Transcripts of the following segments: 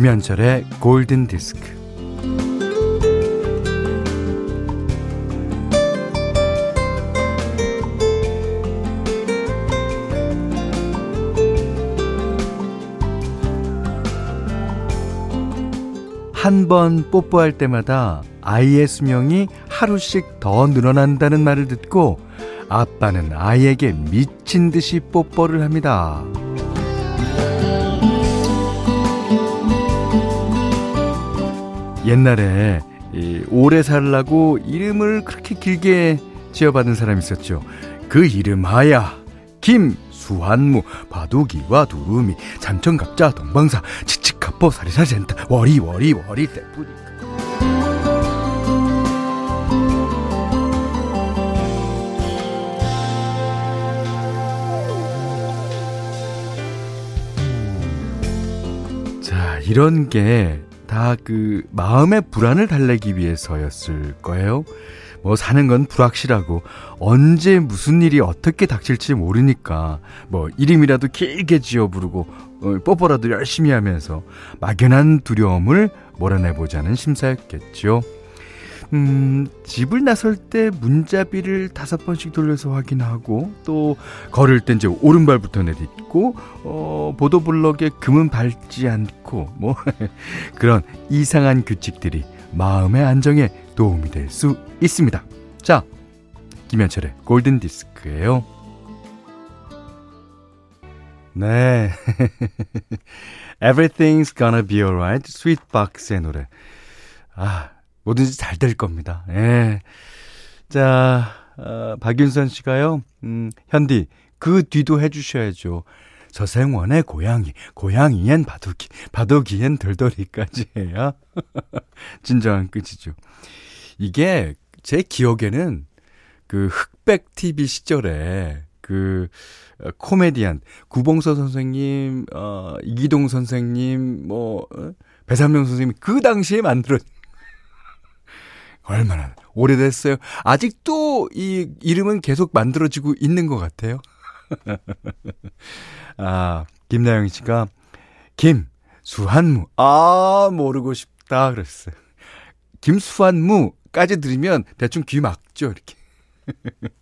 김현철의 골든 디스크. 한 번 뽀뽀할 때마다 아이의 수명이 하루씩 더 늘어난다는 말을 듣고 아빠는 아이에게 미친 듯이 뽀뽀를 합니다. 옛날에 오래 살라고 이름을 그렇게 길게 지어받은 사람이 있었죠. 그 이름 하야 김 수한무 바둑이와 두루미 삼천갑자 동방사 치치카포 사리사센터 워리 워리 워리 때뿌리 자 이런 게 다 그 마음의 불안을 달래기 위해서였을 거예요. 뭐 사는 건 불확실하고 언제 무슨 일이 어떻게 닥칠지 모르니까 뭐 이름이라도 길게 지어 부르고 어, 뽀뽀라도 열심히 하면서 막연한 두려움을 몰아내보자는 심사였겠죠. 음, 집을 나설 때 문자비를 다섯 번씩 돌려서 확인하고 또 걸을 땐 이제 오른발부터 내딛고 어, 보도블럭에 금은 밟지 않고 뭐 그런 이상한 규칙들이 마음의 안정에 도움이 될 수 있습니다. 자, 김현철의 골든 디스크예요. 네. Everything's gonna be alright. 스윗박스의 노래. 아, 뭐든지 잘 될 겁니다. 예. 자, 어, 박윤선 씨가요, 음, 현디, 그 뒤도 해주셔야죠. 서생원의 고양이, 고양이엔 바둑이, 바둑이엔 돌돌이까지 해야 진정한 끝이죠. 이게 제 기억에는 그 흑백 TV 시절에 그 어, 코미디언 구봉서 선생님, 어, 이기동 선생님, 뭐 어, 배삼명 선생님 그 당시에 만들어 얼마나 오래됐어요. 아직도 이 이름은 계속 만들어지고 있는 것 같아요. 아, 김나영 씨가 김 수한무. 아, 모르고 싶다. 그랬어요. 김수한무까지 들으면 대충 귀 막죠, 이렇게.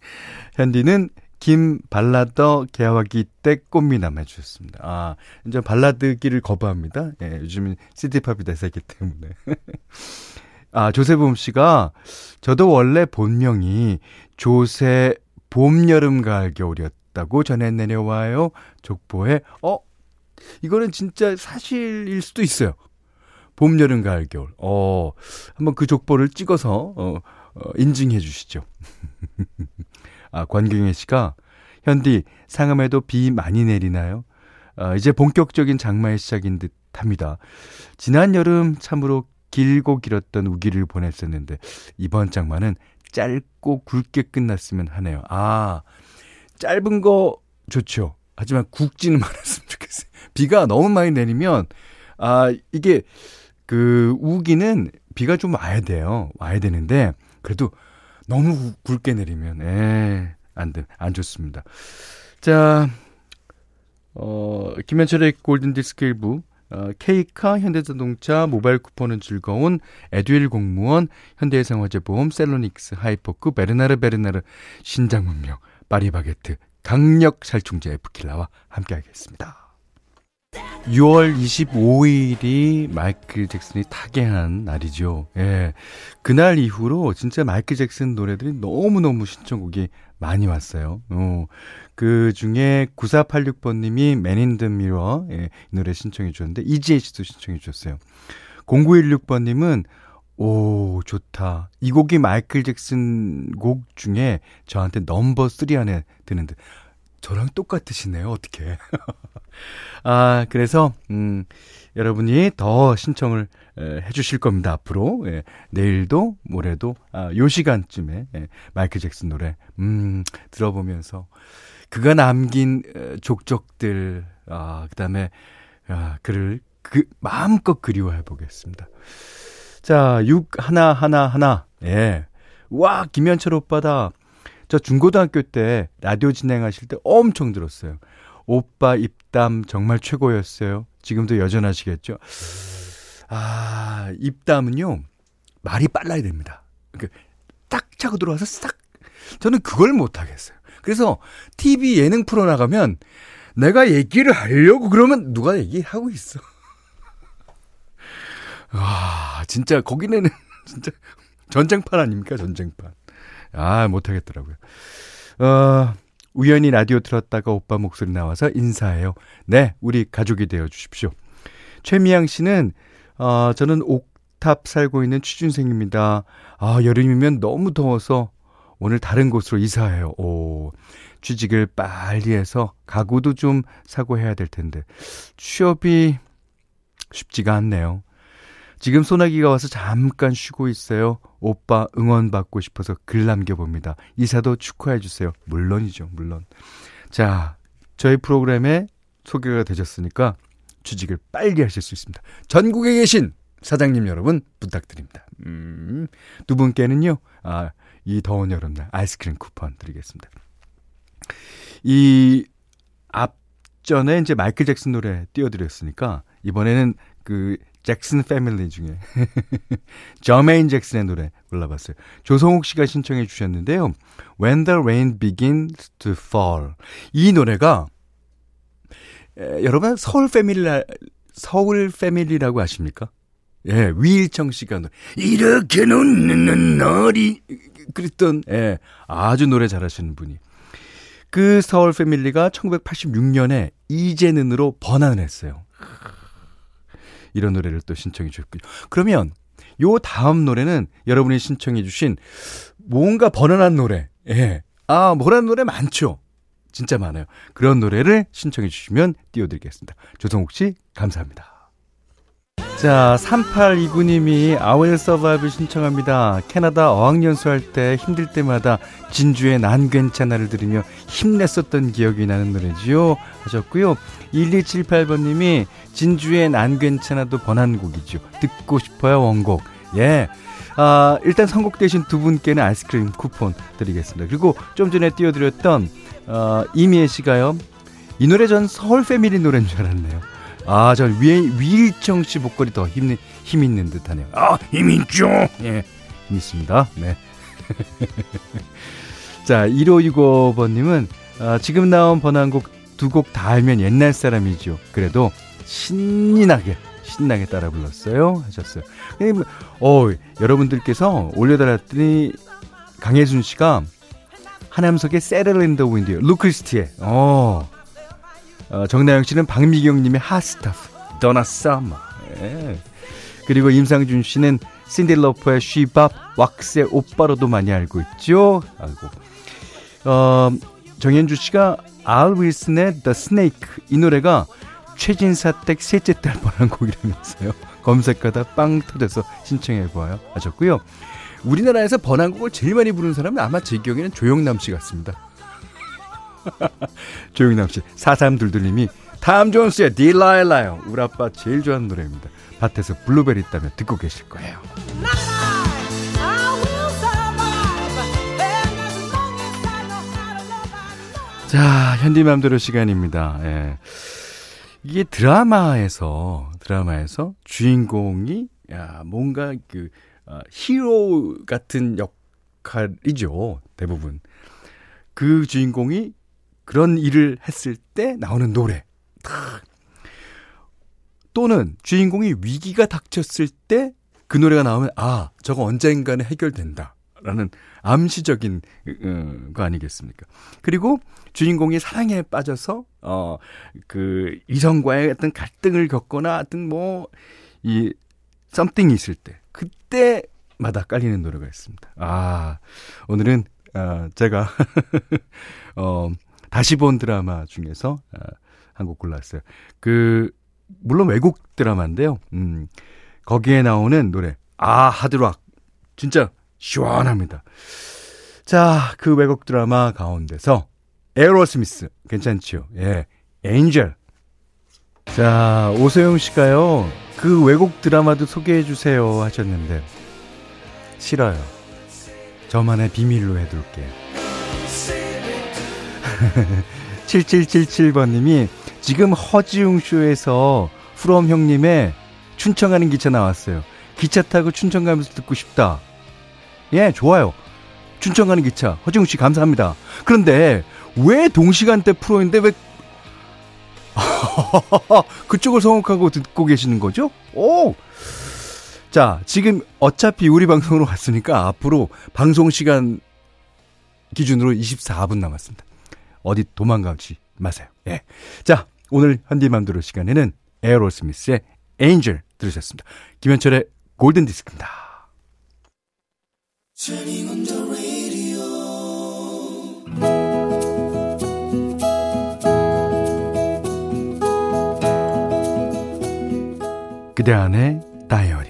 현디는 김발라더 개화기 때 꽃미남 해주셨습니다. 아, 이제 발라드기를 거부합니다. 예, 요즘은 시티팝이 대세기 때문에. 아, 조세범 씨가 저도 원래 본명이 조세 봄, 여름, 가을, 겨울이었다고 전해 내려와요. 족보에 어 이거는 진짜 사실일 수도 있어요. 봄, 여름, 가을, 겨울. 어, 한번 그 족보를 찍어서 어, 어 인증해 주시죠. 아, 권경혜 씨가 현디 상암에도 비 많이 내리나요? 아, 이제 본격적인 장마의 시작인 듯 합니다. 지난 여름 참으로 길고 길었던 우기를 보냈었는데 이번 장마는 짧고 굵게 끝났으면 하네요. 아, 짧은 거 좋죠. 하지만 굵지는 말았으면 좋겠어요. 비가 너무 많이 내리면 아, 이게 그 우기는 비가 좀 와야 돼요. 와야 되는데 그래도 너무 굵게 내리면 에, 안 돼. 안 좋습니다. 자, 어, 김현철의 골든 디스크 일부 어, K카, 현대자동차, 모바일 쿠폰은 즐거운 에듀윌 공무원, 현대해상화재보험, 셀로닉스, 하이포크, 베르나르 베르나르, 신장문명, 파리바게트, 강력 살충제 에프킬라와 함께하겠습니다. 6월 25일이 마이클 잭슨이 타계한 날이죠. 예. 그날 이후로 진짜 마이클 잭슨 노래들이 너무너무 신청곡이 많이 왔어요. 어, 그 중에 9486번님이 Man in the Mirror 예, 이 노래 신청해 주셨는데 이지혜 씨도 신청해 주셨어요. 0916번님은 오 좋다. 이 곡이 마이클 잭슨 곡 중에 저한테 넘버 3 안에 드는데 저랑 똑같으시네요. 어떻게? 아 그래서 음 여러분이 더 신청을 에, 해주실 겁니다. 앞으로 예, 내일도 모레도 아, 요 시간쯤에 예, 마이클 잭슨 노래 음 들어보면서 그가 남긴 족적들, 아, 그 다음에, 아, 그를 그, 마음껏 그리워해 보겠습니다. 자, 6, 하나, 하나, 하나. 예. 와, 김현철 오빠다. 저 중고등학교 때 라디오 진행하실 때 엄청 들었어요. 오빠 입담 정말 최고였어요. 지금도 여전하시겠죠? 아, 입담은요, 말이 빨라야 됩니다. 그, 딱 차고 들어와서 싹. 저는 그걸 못하겠어요. 그래서 TV 예능 프로 나가면 내가 얘기를 하려고 그러면 누가 얘기하고 있어. 와, 진짜 거기는 진짜 전쟁판 아닙니까? 전쟁판. 아, 못하겠더라고요. 어, 우연히 라디오 들었다가 오빠 목소리 나와서 인사해요. 네, 우리 가족이 되어 주십시오. 최미양 씨는, 어, 저는 옥탑 살고 있는 취준생입니다. 아, 여름이면 너무 더워서 오늘 다른 곳으로 이사해요. 오, 취직을 빨리 해서 가구도 좀 사고 해야 될 텐데. 취업이 쉽지가 않네요. 지금 소나기가 와서 잠깐 쉬고 있어요. 오빠 응원받고 싶어서 글 남겨봅니다. 이사도 축하해주세요. 물론이죠, 물론. 자, 저희 프로그램에 소개가 되셨으니까 취직을 빨리 하실 수 있습니다. 전국에 계신 사장님 여러분 부탁드립니다. 음, 두 분께는요, 아, 이 더운 여름날 아이스크림 쿠폰 드리겠습니다. 이 앞전에 이제 마이클 잭슨 노래 띄워드렸으니까 이번에는 그 잭슨 패밀리 중에 저메인 잭슨의 노래 골라봤어요. 조성욱 씨가 신청해 주셨는데요. When the Rain Begins to Fall 이 노래가 에, 여러분 서울 패밀리 서울 패밀리라고 아십니까? 예, 위일청 씨가 노래 이렇게 웃는 날이 그랬던 예, 아주 노래 잘하시는 분이 그 서울 패밀리가 1986년에 이재는으로 번안을 했어요. 이런 노래를 또 신청해 주셨군요. 그러면 요 다음 노래는 여러분이 신청해 주신 뭔가 번안한 노래. 예. 아, 뭐라는 노래 많죠. 진짜 많아요. 그런 노래를 신청해 주시면 띄워드리겠습니다. 조성욱 씨, 감사합니다. 자, 3829님이 아웰 서바이브 신청합니다. 캐나다 어학연수 할 때 힘들 때마다 진주의 난 괜찮아를 들으며 힘냈었던 기억이 나는 노래지요. 하셨고요. 1278번님이 진주의 난 괜찮아도 번안곡이죠. 듣고 싶어요, 원곡. 예. 아, 일단 선곡되신 두 분께는 아이스크림 쿠폰 드리겠습니다. 그리고 좀 전에 띄워드렸던, 어, 이미애 씨가요. 이 노래 전 서울 패밀리 노래인 줄 알았네요. 아, 저 위, 위일청 씨 목걸이 더 힘, 힘 있는 듯 하네요. 아, 힘 있죠? 예, 힘 있습니다. 네. 자, 1565번님은, 아, 지금 나온 번안곡 두 곡 다 알면 옛날 사람이죠. 그래도 신이 나게, 신나게 따라 불렀어요. 하셨어요. 뭐, 어, 여러분들께서 올려달랬더니 강혜순 씨가 하남석의 Saddle in the Wind, 루크리스티의, 어, 어, 정나영 씨는 박미경 님의 Hot Stuff, 도나 썸머. 예. 그리고 임상준 씨는 신디 로퍼의 She Bop, 왁스의 오빠로도 많이 알고 있죠. 아이고. 어, 정현주 씨가 알 윌슨의 The Snake 이 노래가 최진사댁 셋째 딸 뻔한 곡이라면서요. 검색하다 빵 터져서 신청해 보아요. 하셨고요. 우리나라에서 번안곡을 제일 많이 부르는 사람은 아마 제 기억에는 조영남 씨 같습니다. 조영남 씨, 4322님이 탐 존스의 딜라일라요. 우리 아빠 제일 좋아하는 노래입니다. 밭에서 블루베리 있다면 듣고 계실 거예요. 자, 현디맘대로 시간입니다. 예. 이게 드라마에서, 드라마에서 주인공이, 야, 뭔가 그, 어, 히로 같은 역할이죠. 대부분. 그 주인공이 그런 일을 했을 때 나오는 노래. 또는 주인공이 위기가 닥쳤을 때 그 노래가 나오면 아 저거 언젠가는 해결된다. 라는 암시적인 어, 거 아니겠습니까? 그리고 주인공이 사랑에 빠져서 어 그 이성과의 어떤 갈등을 겪거나 어떤 뭐이 썸띵이 있을 때 그때마다 깔리는 노래가 있습니다. 아 오늘은 어, 제가 어 다시 본 드라마 중에서 아, 한곡 골랐어요. 그 물론 외국 드라마인데요. 음, 거기에 나오는 노래 아 하드락 진짜 시원합니다. 자, 그 외국 드라마 가운데서 에어로스미스 괜찮지요? 예, 엔젤. 자, 오소영 씨가요. 그 외국 드라마도 소개해 주세요 하셨는데 싫어요. 저만의 비밀로 해둘게요. 7777번님이 지금 허지웅 쇼에서 프롬 형님의 춘천 가는 기차 나왔어요. 기차 타고 춘천 가면서 듣고 싶다. 예, 좋아요. 춘천 가는 기차. 허지웅 씨 감사합니다. 그런데 왜 동시간대 프로인데 왜 그쪽을 성혹하고 듣고 계시는 거죠? 오! 자, 지금 어차피 우리 방송으로 왔으니까 앞으로 방송 시간 기준으로 24분 남았습니다. 어디 도망가지 마세요. 예. 자, 오늘 현디맘대로 시간에는 에어로스미스의 엔젤 들으셨습니다. 김현철의 골든 디스크입니다. 그대 안의 다이어리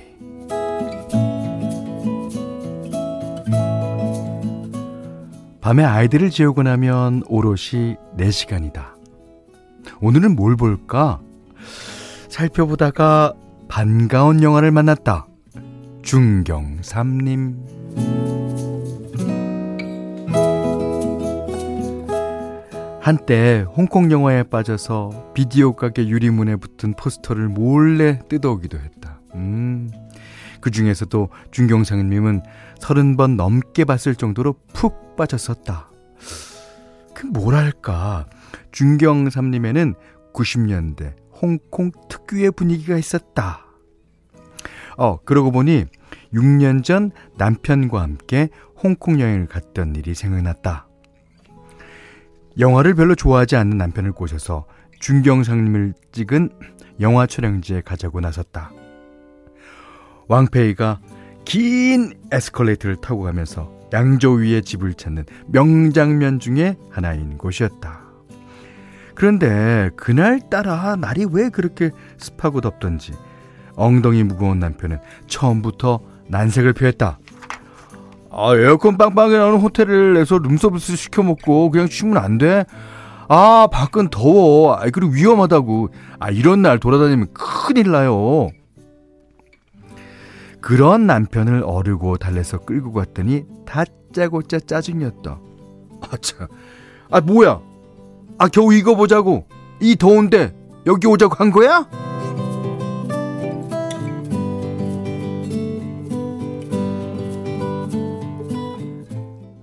밤에 아이들을 재우고 나면 오롯이 4시간이다. 오늘은 뭘 볼까? 살펴보다가 반가운 영화를 만났다. 중경삼님. 한때 홍콩 영화에 빠져서 비디오 가게 유리문에 붙은 포스터를 몰래 뜯어오기도 했다. 음. 그 중에서도 중경상님은 서른 번 넘게 봤을 정도로 푹 빠졌었다. 그 뭐랄까. 중경삼님에는 90년대 홍콩 특유의 분위기가 있었다. 어, 그러고 보니 6년 전 남편과 함께 홍콩 여행을 갔던 일이 생각났다. 영화를 별로 좋아하지 않는 남편을 꼬셔서 중경상님을 찍은 영화 촬영지에 가자고 나섰다. 왕페이가 긴 에스컬레이터를 타고 가면서 양조 위에 집을 찾는 명장면 중에 하나인 곳이었다. 그런데 그날따라 날이 왜 그렇게 습하고 덥던지 엉덩이 무거운 남편은 처음부터 난색을 표했다. 아, 에어컨 빵빵하게 나오는 호텔을 내서 룸서비스 시켜 먹고 그냥 쉬면 안 돼? 아, 밖은 더워. 아, 그리고 위험하다고. 아, 이런 날 돌아다니면 큰일 나요. 그런 남편을 어르고 달래서 끌고 갔더니 다짜고짜 짜증이었다. 아, 참. 아, 뭐야? 아, 겨우 이거 보자고. 이 더운데 여기 오자고 한 거야?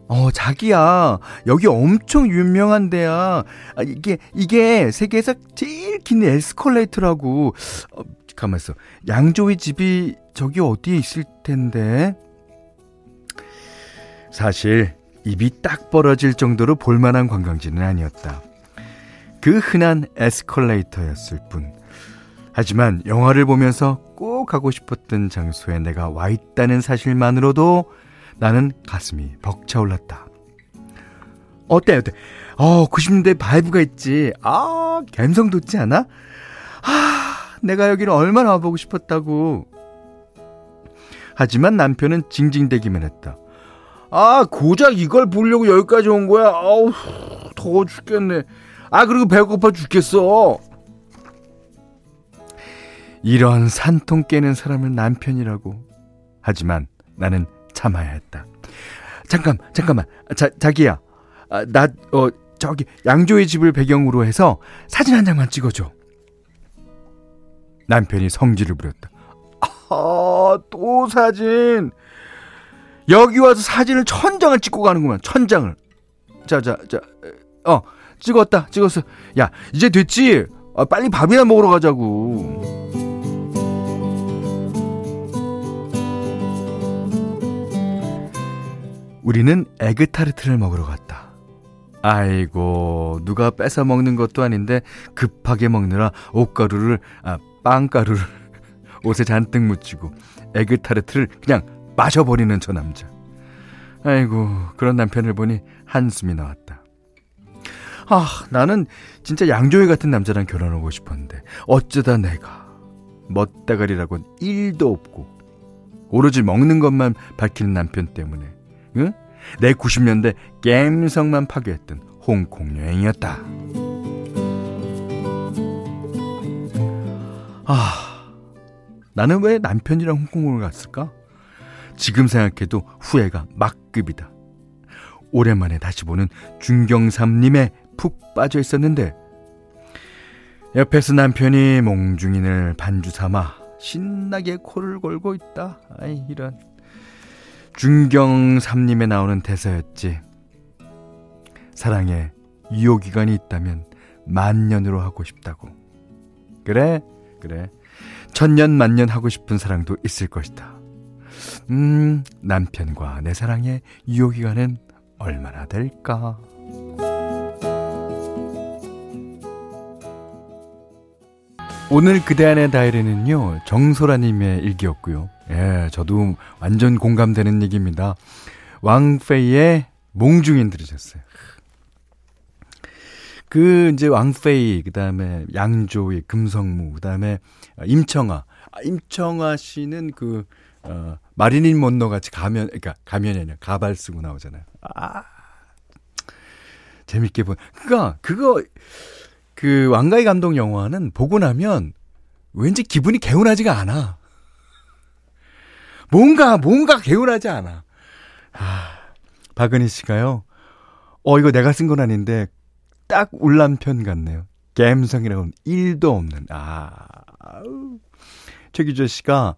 어, 자기야. 여기 엄청 유명한 데야. 아, 이게, 이게 세계에서 제일 긴 에스컬레이터라고. 어, 가만 있어. 양조위 집이 저기 어디에 있을 텐데. 사실 입이 딱 벌어질 정도로 볼만한 관광지는 아니었다. 그 흔한 에스컬레이터였을 뿐. 하지만 영화를 보면서 꼭 가고 싶었던 장소에 내가 와 있다는 사실만으로도 나는 가슴이 벅차올랐다. 어때, 어때? 어, 90년대 vibe가 있지. 아, 감성 돋지 않아? 아, 내가 여기를 얼마나 와보고 싶었다고. 하지만 남편은 징징대기만 했다. 아, 고작 이걸 보려고 여기까지 온 거야? 아우, 더워 죽겠네. 아, 그리고 배고파 죽겠어. 이런 산통 깨는 사람을 남편이라고. 하지만 나는 참아야 했다. 잠깐, 잠깐만. 자, 자기야. 아, 나, 어, 저기, 양조의 집을 배경으로 해서 사진 한 장만 찍어줘. 남편이 성질을 부렸다. 아, 또 사진. 여기 와서 사진을 천 장을 찍고 가는구만. 천 장을. 자, 자, 자. 어, 찍었다. 찍었어. 야, 이제 됐지? 아, 빨리 밥이나 먹으러 가자고. 우리는 에그타르트를 먹으러 갔다. 아이고, 누가 뺏어 먹는 것도 아닌데 급하게 먹느라 옷가루를, 아, 빵가루를 옷에 잔뜩 묻히고 에그타르트를 그냥 마셔버리는 저 남자. 아이고, 그런 남편을 보니 한숨이 나왔다. 아, 나는 진짜 양조위 같은 남자랑 결혼하고 싶었는데 어쩌다 내가 멋다가리라곤 일도 없고 오로지 먹는 것만 밝히는 남편 때문에 응? 내 90년대 갬성만 파괴했던 홍콩 여행이었다. 아, 나는 왜 남편이랑 홍콩을 갔을까? 지금 생각해도 후회가 막급이다. 오랜만에 다시 보는 중경삼님의 푹 빠져 있었는데, 옆에서 남편이 몽중인을 반주 삼아 신나게 코를 골고 있다. 아이, 이런. 중경삼님에 나오는 대사였지. 사랑에 유효기간이 있다면 만년으로 하고 싶다고. 그래, 그래. 천년 만년 하고 싶은 사랑도 있을 것이다. 음, 남편과 내 사랑의 유효기간은 얼마나 될까? 오늘 그대 안의 다이리는요, 정소라님의 일기였고요. 예, 저도 완전 공감되는 얘기입니다. 왕페이의 몽중인 들으셨어요. 그 이제 왕페이 그다음에 양조위 금성무 그다음에 임청아 아, 임청아 씨는 그 어, 마리린 먼로 같이 가면 그러니까 가면이 아니라 가발 쓰고 나오잖아요. 아 재밌게 본 그니까 그거 그 왕가희 감독 영화는 보고 나면 왠지 기분이 개운하지가 않아. 뭔가 뭔가 개운하지 않아. 아 박은희 씨가요. 어 이거 내가 쓴 건 아닌데 딱 울남편 같네요. 갬성이라고는 1도 없는. 아. 최규조 씨가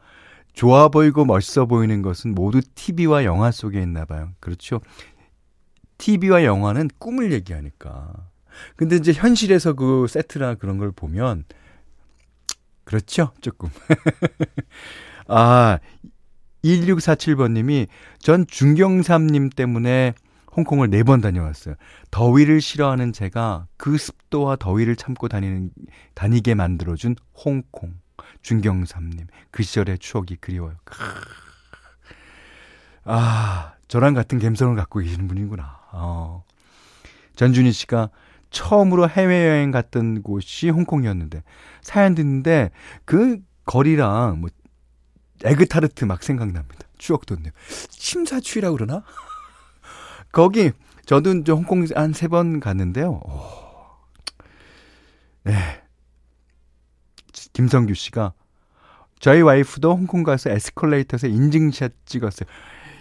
좋아 보이고 멋있어 보이는 것은 모두 TV와 영화 속에 있나 봐요. 그렇죠. TV와 영화는 꿈을 얘기하니까. 근데 이제 현실에서 그 세트나 그런 걸 보면 그렇죠. 조금. 아, 1647번님이 전 중경삼님 때문에 홍콩을 네 번 다녀왔어요. 더위를 싫어하는 제가 그 습도와 더위를 참고 다니는, 다니게 만들어준 홍콩. 중경삼님. 그 시절의 추억이 그리워요. 아, 저랑 같은 감성을 갖고 계시는 분이구나. 어. 전준희 씨가 처음으로 해외여행 갔던 곳이 홍콩이었는데, 사연 듣는데, 그 거리랑 뭐, 에그타르트 막 생각납니다. 추억 돋네요. 침사추이라 그러나? 거기 저도 이제 홍콩 한 세 번 갔는데요. 오. 네. 김성규 씨가 저희 와이프도 홍콩 가서 에스컬레이터에서 인증샷 찍었어요.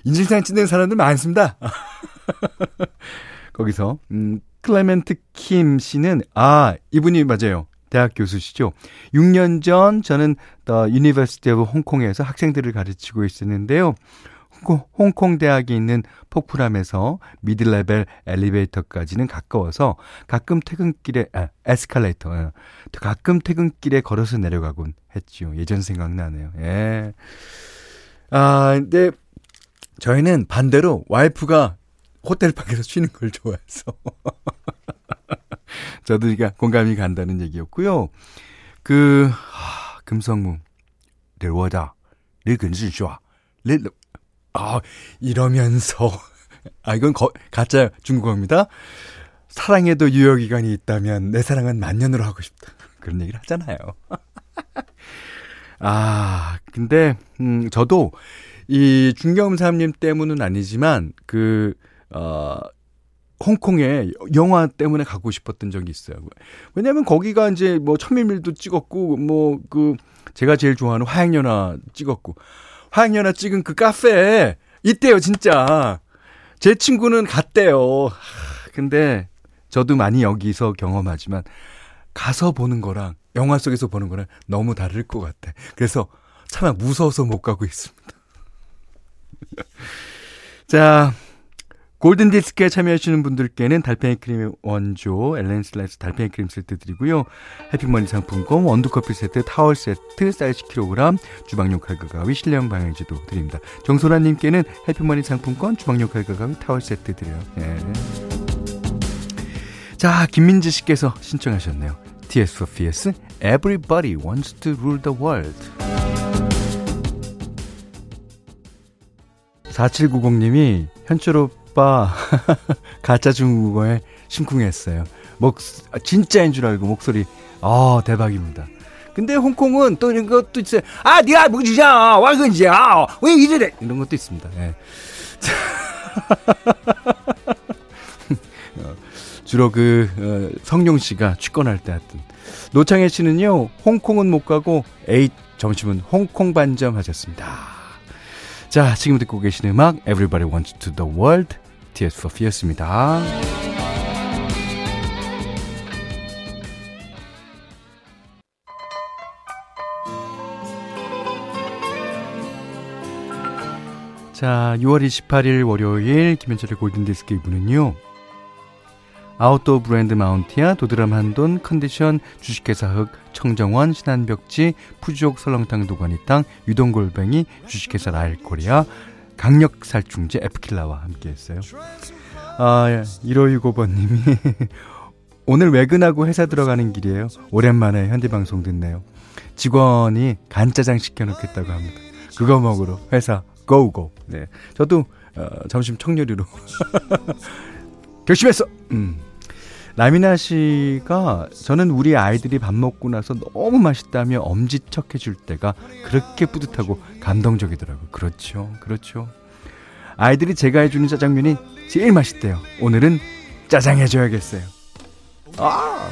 인증샷 찍는 사람들 많습니다. 거기서 음 클레멘트 킴 씨는 아 이분이 맞아요. 대학 교수시죠. 6년 전 저는 The University of Hong Kong에서 학생들을 가르치고 있었는데요. 홍콩 대학에 있는 폭풀람에서 middle level 엘리베이터까지는 가까워서 가끔 퇴근길에 아, 에스컬레이터 어, 가끔 퇴근길에 걸어서 내려가곤 했지요. 예전 생각나네요. 예. 아 근데 저희는 반대로 와이프가 호텔 방에서 쉬는 걸 좋아해서 저도 그러니까 공감이 간다는 얘기였고요. 그 하, 금성무 르워다 르근지슈아 르 아, 이러면서, 아, 이건 거, 가짜 중국어입니다. 사랑에도 유효기간이 있다면 내 사랑은 만년으로 하고 싶다. 그런 얘기를 하잖아요. 아, 근데, 음, 저도 이 중경삼님 때문은 아니지만, 그, 어, 홍콩에 영화 때문에 가고 싶었던 적이 있어요. 왜냐면 거기가 이제 뭐 천밀밀도 찍었고, 뭐 그, 제가 제일 좋아하는 화양연화 찍었고, 화양연화 찍은 그 카페에 있대요, 진짜. 제 친구는 갔대요. 근데 저도 많이 여기서 경험하지만 가서 보는 거랑 영화 속에서 보는 거랑 너무 다를 것 같아. 그래서 차마 무서워서 못 가고 있습니다. 자, 골든 디스크에 참여하시는 분들께는 달팽이 크림 원조 엘렌슬라이스 달팽이 크림 세트 드리고요. 해피머니 상품권 원두커피 세트 타월 세트 쌀 10kg 주방용 칼과 가위 실내용 방향제도 드립니다. 정소라님께는 해피머니 상품권 주방용 칼과 가위 타월 세트 드려요. 네. 자 김민지 씨께서 신청하셨네요. Tears for Fears Everybody Wants to Rule the World 4790님이 현철 오빠 가짜 중국어에 심쿵했어요. 목 진짜인 줄 알고 목소리 아 대박입니다. 근데 홍콩은 또 이런 것도 있어요. 아, 네가 뭐지냐? 와근지야. 왜 이래? 이런 것도 있습니다. 예. 주로 그 어, 성룡 씨가 취권할 때 했던 노창혜 씨는요 홍콩은 못 가고 에잇 점심은 홍콩 반점 하셨습니다. 자 지금 듣고 계신 음악 Everybody Wants to the World BTS for Fear였습니다. 자, 6월 28일 월요일 김현철의 골든디스크 2부는요. 아웃도어 브랜드 마운티아, 도드람 한돈, 컨디션, 주식회사 흑, 청정원, 신한벽지, 푸주옥 설렁탕 도가니탕, 유동골뱅이, 주식회사 라일코리아, 강력살충제 에프킬라와 함께 했어요. 아, 1565번님이 오늘 외근하고 회사 들어가는 길이에요. 오랜만에 현대 방송 듣네요. 직원이 간짜장 시켜놓겠다고 합니다. 그거 먹으러 회사 고고. 네, 저도 어, 점심 청료리로 결심했어. 음. 라미나 씨가 저는 우리 아이들이 밥 먹고 나서 너무 맛있다며 엄지척 해줄 때가 그렇게 뿌듯하고 감동적이더라고요. 그렇죠. 그렇죠. 아이들이 제가 해주는 짜장면이 제일 맛있대요. 오늘은 짜장 해줘야겠어요. 아!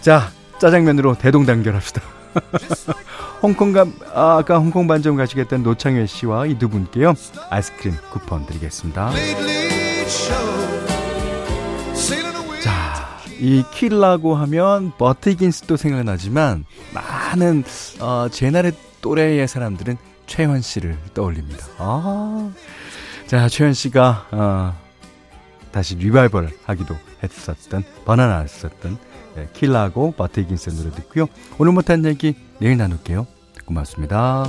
자, 짜장면으로 대동단결합시다. 홍콩 가, 아, 아까 홍콩 반점 가시겠다는 노창회 씨와 이 두 분께요. 아이스크림 쿠폰 드리겠습니다. 자, 이 킬라고 하면 버티긴스도 생각나지만 많은 어, 제 날의 또래의 사람들은 최현 씨를 떠올립니다. 아, 자 최현 씨가 어, 다시 리바이벌 하기도 했었던 바나나 했었던 네, 킬라고 버티긴스 노래 듣고요. 오늘 못한 얘기 내일 나눌게요. 고맙습니다.